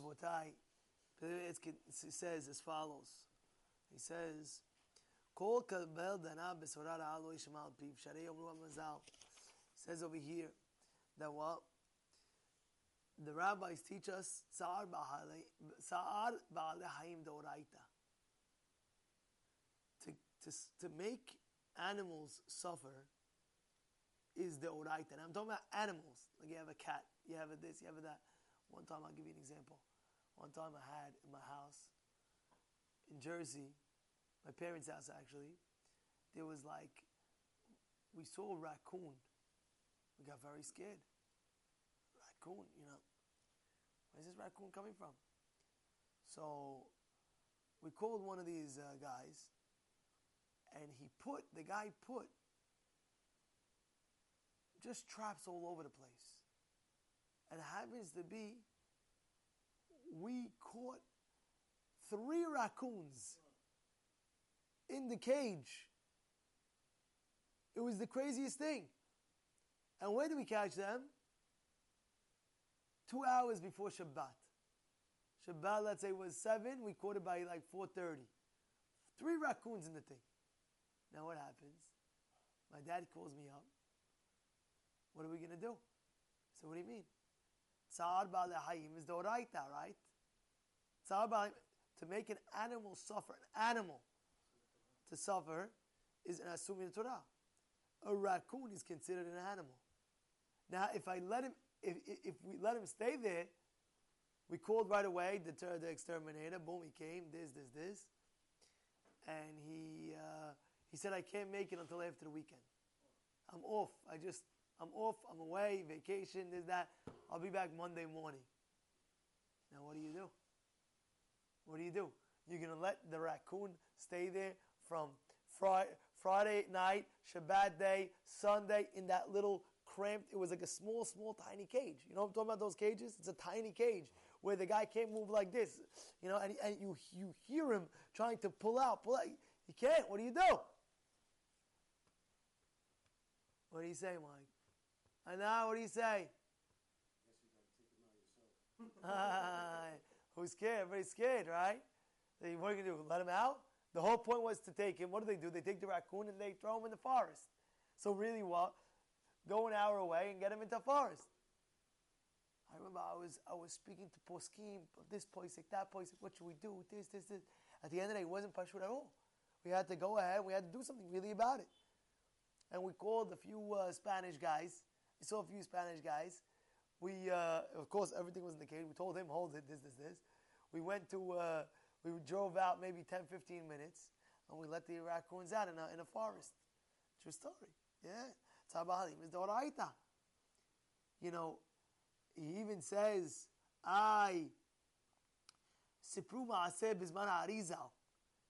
Rabotai, says as follows. He says, Kol kabel dana piv sharei. Says over here that what the rabbis teach us ba'ale haim doraita. To, to, to make animals suffer is the oraita. And I'm talking about animals. Like you have a cat, you have a this, you have a that. One time, I'll give you an example. One time I had in my house in Jersey, my parents' house actually, there was like, we saw a raccoon. We got very scared. Raccoon, you know. Where's this raccoon coming from? So we called one of these uh, guys, and he put, the guy put just traps all over the place. It happens to be, we caught three raccoons in the cage. It was the craziest thing. And where did we catch them? Two hours before Shabbat. Shabbat, let's say, was seven. We caught it by like four thirty. Three raccoons in the thing. Now what happens? My dad calls me up. What are we going to do? So what do you mean? Tsar Hayim is the oraita, right? Tsar to make an animal suffer, an animal to suffer is an assuming Torah. A raccoon is considered an animal. Now, if I let him, if, if we let him stay there, we called right away, deter the exterminator. Boom, he came. This, this, this, and he uh, he said, "I can't make it until after the weekend. I'm off. I just I'm off. I'm away. Vacation. This, that. I'll be back Monday morning." Now, what do you do? What do you do? You're going to let the raccoon stay there from Friday, Friday night, Shabbat day, Sunday in that little cramped, it was like a small, small, tiny cage. You know I'm talking about those cages? It's a tiny cage where the guy can't move like this. You know, and, and you, you hear him trying to pull out, pull out. He can't. What do you do? What do you say, Mike? And now, what do you say? Who's scared? Everybody's scared, right? What are you going to do? Let him out? The whole point was to take him. What do they do? They take the raccoon and they throw him in the forest. So really, what? Go an hour away and get him into the forest. I remember I was I was speaking to Poskim, this place, like that place, what should we do? This, this, this. At the end of the day, it wasn't Pashut at all. We had to go ahead, we had to do something really about it. And we called a few uh, Spanish guys. We saw a few Spanish guys. We, uh, of course, everything was in the cage. We told him, hold it, this, this, this. We went to, uh, we drove out maybe 10, 15 minutes, and we let the raccoons out in a, in a forest. True story. Yeah. Tabalim is the. You know, he even says, I, Sipru Ma'aseh Bizman Arizal.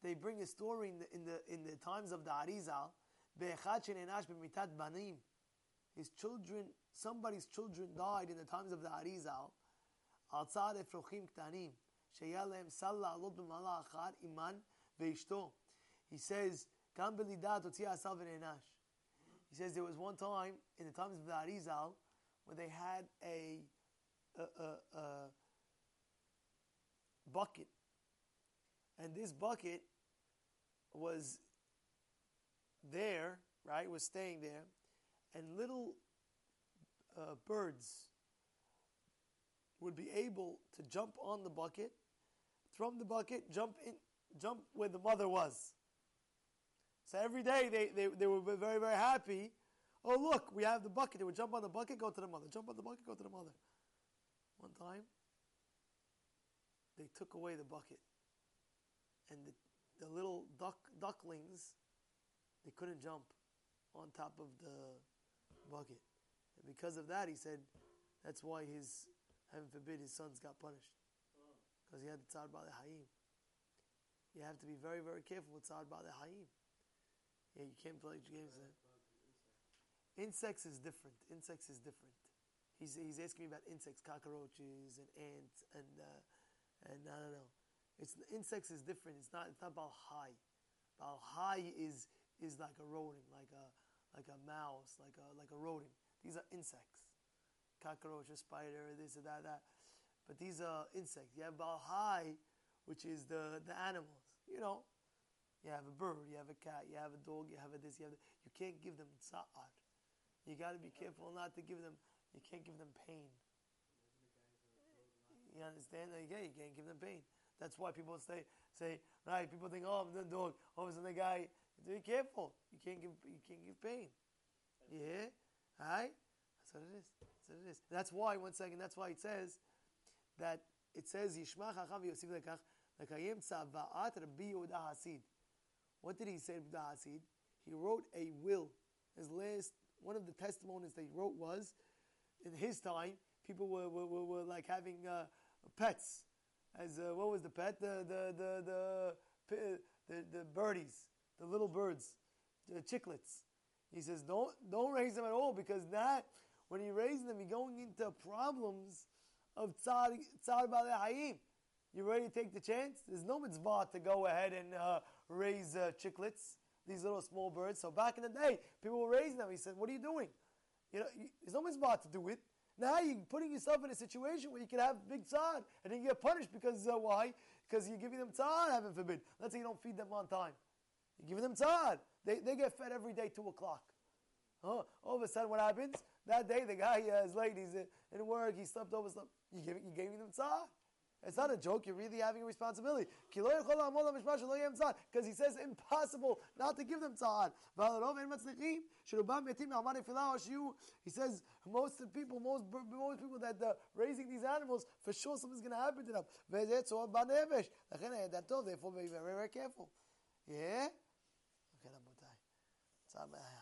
They bring a story in the, in the, in the times of the Arizal. Be'echad shenenash b'mitat banim his children, somebody's children died in the times of the Arizal. He says, He says there was one time in the times of the Arizal when they had a, a, a, a bucket. And this bucket was there, right, was staying there and little uh, birds would be able to jump on the bucket from the bucket, jump in, jump where the mother was. So every day they, they, they were very, very happy. Oh, look, we have the bucket. They would jump on the bucket, go to the mother. Jump on the bucket, go to the mother. One time, they took away the bucket. And the, the little duck, ducklings, they couldn't jump on top of the bucket. And because of that, he said, that's why his, heaven forbid, his sons got punished because he had the tzar ba'al hayim. You have to be very, very careful with tzar ba'al hayim. Yeah, you can't play games there. Insects is different. Insects is different. He's, he's asking me about insects, cockroaches and ants and uh, and I don't know. It's insects is different. It's not it's not about high. About high is is like a rodent, like a like a mouse, like a like a rodent. These are insects. Cockroach, a spider, this and that, that. but these are insects. You have Balhai, which is the, the animals. You know, you have a bird, you have a cat, you have a dog, you have a this, you have You can't give them tza'at. You got to be careful not to give them, you can't give them pain. You understand? Yeah, you can't give them pain. That's why people say, say right, people think, oh, I'm the dog. All of a sudden the guy, be careful. You can't give, you can't give pain. Yeah? Alright? That's what it is. That's what it is. That's why, one second, that's why it says, that it says Yishma Chacham Yosef Lekach Lekayim Tzava'at Rabbi Yehuda Hasid. What did he say to Hasid? He wrote a will. His last one of the testimonies that he wrote was, in his time, people were, were, were, were like having uh, pets. As uh, what was the pet? The the the the, the, the birdies, the little birds, the chicklets. He says, don't don't raise them at all because that when you raise them, you're going into problems of Tsar, tsar Balei Hayim. You ready to take the chance? There's no mitzvah to go ahead and uh, raise uh, chicklets, these little small birds. So back in the day, people were raising them. He said, what are you doing? You know, you, there's no mitzvah to do it. Now you're putting yourself in a situation where you can have big tzad and then you get punished because uh, why? Because you're giving them tzad, heaven forbid. Let's say you don't feed them on time. You're giving them tzad. They, they get fed every day, 2 o'clock. Huh? All of a sudden, what happens? That day, the guy uh, is late. He's in work. He slept over. Slept. You gave, you gave them tzah. It's not a joke. You're really having a responsibility. Because he says impossible not to give them tzahar. He says most people, most most people that are raising these animals, for sure something's going to happen to them. Therefore, be very, very careful. Yeah? Okay,